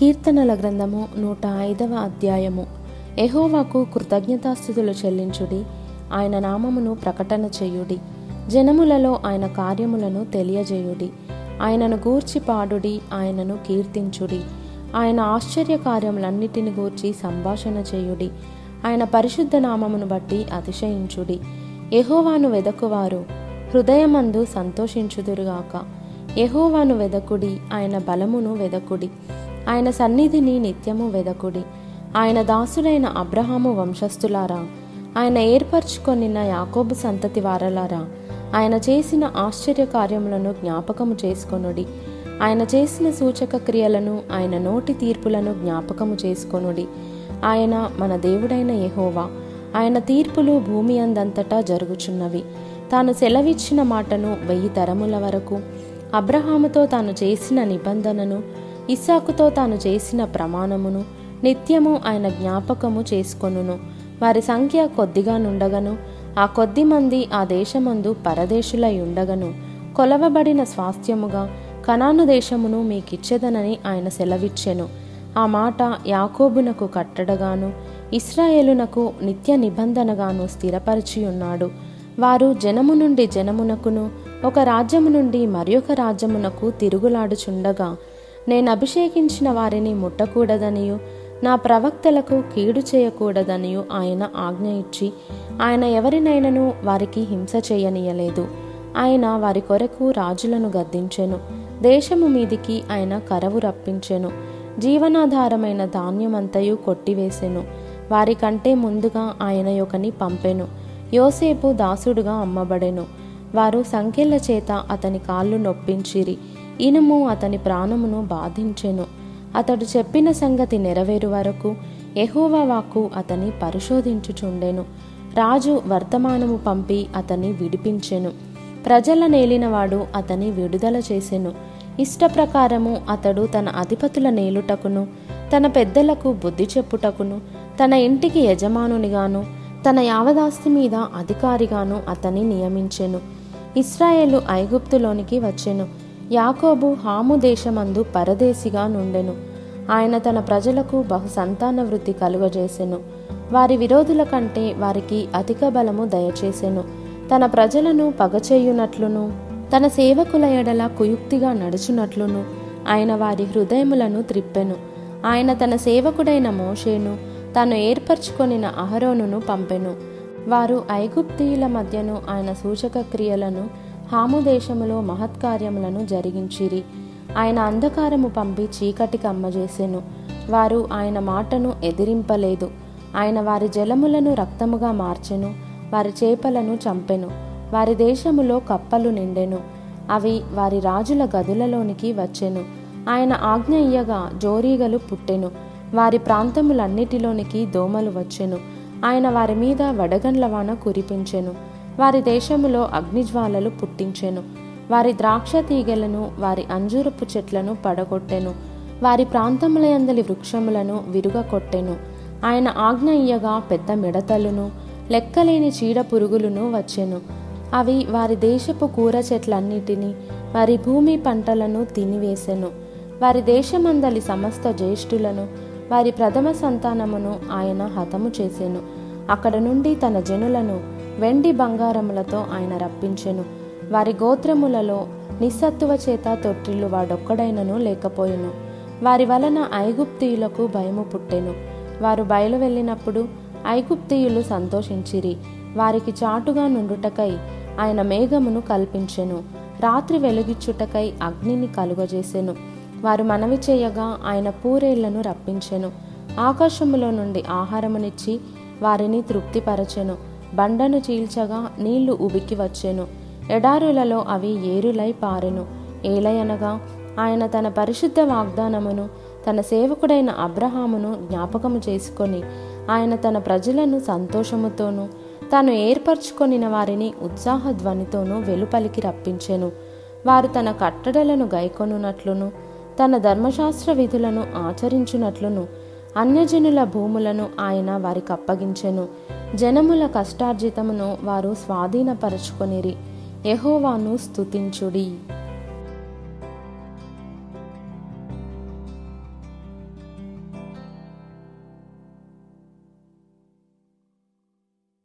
కీర్తనల గ్రంథము నూట ఐదవ అధ్యాయము. ఎహోవాకు కృతజ్ఞతాస్థుతులు చెల్లించుడి. ఆయన నామమును ప్రకటన చేయుడి. జనములలో ఆయన కార్యములను తెలియజేయుడి. ఆయనను గూర్చి పాడుడి ఆయనను కీర్తించుడి. ఆయన ఆశ్చర్య కార్యములన్నిటిని గూర్చి సంభాషణ చేయుడి. ఆయన పరిశుద్ధ నామమును బట్టి అతిశయించుడి. ఎహోవాను వెదకువారు హృదయమందు సంతోషించుదురుగాక. ఎహోవాను వెదకుడి ఆయన బలమును వెదకుడి. ఆయన సన్నిధిని నిత్యము వెదకుడి. ఆయన దాసుడైన అబ్రహాము వంశస్థులారా ఆయన ఏర్పరచుకొనిన యాకోబు సంతతి వారలారా ఆయన చేసిన ఆశ్చర్య కార్యములను జ్ఞాపకము చేసుకొనుడి. ఆయన చేసిన సూచక క్రియలను ఆయన నోటి తీర్పులను జ్ఞాపకము చేసుకొనుడి. ఆయన మన దేవుడైన యహోవా ఆయన తీర్పులు భూమి అందంతటా జరుగుచున్నవి. తాను సెలవిచ్చిన మాటను వెయ్యి తరముల వరకు అబ్రహాముతో తాను చేసిన నిబంధనను ఇస్సాకుతో తాను చేసిన ప్రమాణమును నిత్యము ఆయన జ్ఞాపకము చేసుకొనును. వారి సంఖ్య కొద్దిగా నుండగను. ఆ కొద్ది మంది ఆ దేశమందు పరదేశులై ఉండగను. కొలవబడిన స్వాస్థ్యముగా కనాను దేశమును మీకిచ్చేదనని ఆయన సెలవిచ్చెను. ఆ మాట యాకోబునకు కట్టడగాను ఇస్రాయేలునకు నిత్య నిబంధనగాను స్థిరపరిచి ఉన్నాడు వారు జనము నుండి జనమునకును ఒక రాజ్యము నుండి మరొక రాజ్యమునకు తిరుగులాడుచుండగా నేను అభిషేకించిన వారిని ముట్టకూడదనియు నా ప్రవక్తలకు కీడు చేయకూడదనియు ఆయన ఆజ్ఞ ఇచ్చి ఆయన ఎవరినైనను వారికి హింస చేయనీయలేదు. ఆయన వారి కొరకు రాజులను గద్దించెను. దేశము మీదికి ఆయన కరవు రప్పించెను. జీవనాధారమైన ధాన్యమంతయు కొట్టివేసెను. వారికంటే ముందుగా ఆయన యొకని పంపెను. యోసేపు దాసుడుగా అమ్మబడెను. వారు సంఖ్యల చేత అతని కాళ్ళు నొప్పించిరి. ఇనుము అతని ప్రాణమును బాధించెను. అతడు చెప్పిన సంగతి నెరవేరు వరకు ఎహోవా వాక్కు అతని పరిశోధించుచుండెను. రాజు వర్తమానము పంపి అతని విడిపించెను. ప్రజల నేలినవాడు అతని విడుదల చేసెను. ఇష్టప్రకారము అతడు తన అధిపతుల నేలుటకును తన పెద్దలకు బుద్ధి చెప్పుటకును తన ఇంటికి యజమానునిగాను తన యావదాస్తి మీద అధికారిగాను అతని నియమించెను. ఇస్రాయేలు ఐగుప్తులోనికి వచ్చెను. యాకోబు హాము దేశమందు పరదేశిగా నుండెను. ఆయన తన ప్రజలకు బహు సంతాన వృద్ధి కలుగజేసెను. వారి విరోధుల కంటే వారికి అధిక బలము దయచేసెను. తన ప్రజలను పగచేయునట్లును తన సేవకుల ఎడల కుయుక్తిగా నడుచునట్లును ఆయన వారి హృదయములను త్రిప్పెను. ఆయన తన సేవకుడైన మోషేను తాను ఏర్పరచుకొనిన అహరోనును పంపెను. వారు ఐగుప్తీయుల మధ్యను ఆయన సూచక క్రియలను హాము దేశములో మహత్కార్యములను జరిగించిరి. ఆయన అంధకారము పంపి చీకటి కమ్మజేసెను. వారు ఆయన మాటను ఎదిరింపలేదు. ఆయన వారి జలములను రక్తముగా మార్చెను. వారి చేపలను చంపెను. వారి దేశములో కప్పలు నిండెను. అవి వారి రాజుల గదులలోనికి వచ్చెను. ఆయన ఆజ్ఞ ఇయ్యగా జోరీగలు పుట్టెను. వారి ప్రాంతములన్నిటిలోనికి దోమలు వచ్చెను. ఆయన వారి మీద వడగండ్ల వాన కురిపించెను. వారి దేశములో అగ్నిజ్వాలలు పుట్టించెను. వారి ద్రాక్ష తీగలను వారి అంజూరపు చెట్లను పడగొట్టెను. వారి ప్రాంతములయందలి వృక్షములను విరుగకొట్టెను. ఆయన ఆజ్ఞ ఇయ్యగా పెద్ద మిడతలును లెక్కలేని చీడ పురుగులను వచ్చెను. అవి వారి దేశపు కూర చెట్లన్నిటినీ వారి భూమి పంటలను తినివేసెను. వారి దేశమందలి సమస్త జ్యేష్ఠులను వారి ప్రథమ సంతానమును ఆయన హతము చేసెను. అక్కడ నుండి తన జనులను వెండి బంగారములతో ఆయన రప్పించెను. వారి గోత్రములలో నిస్సత్తువ చేత తొట్టిల్లు వాడొక్కడైనను లేకపోయెను. వారి వలన ఐగుప్తీయులకు భయము పుట్టెను. వారు బయలు వెళ్ళినప్పుడు ఐగుప్తీయులు సంతోషించిరి. వారికి చాటుగా నుండుటకై ఆయన మేఘమును కల్పించెను. రాత్రి వెలుగిచ్చుటకై అగ్నిని కలుగజేసెను. వారు మనవి చేయగా ఆయన పూరేళ్ళను రప్పించెను. ఆకాశములో నుండి ఆహారమునిచ్చి వారిని తృప్తిపరచెను. బండను చీల్చగా నీళ్ళు ఉబికి వచ్చెను. ఎడారులలో అవి ఏరులై పారెను. ఏలయనగా ఆయన తన పరిశుద్ధ వాగ్దానమును తన సేవకుడైన అబ్రహామును జ్ఞాపకము చేసుకొని ఆయన తన ప్రజలను సంతోషముతోనూ తాను ఏర్పరచుకొనిన వారిని ఉత్సాహ ధ్వనితోనూ వెలుపలికి రప్పించెను. వారు తన కట్టడలను గైకొనున్నట్లును తన ధర్మశాస్త్ర విధులను ఆచరించునట్లును అన్యజనుల భూములను ఆయన వారికి అప్పగించెను. జనముల కష్టార్జితమును వారు స్వాధీనపరచుకొనిరి. యహోవాను స్తుతించుడి.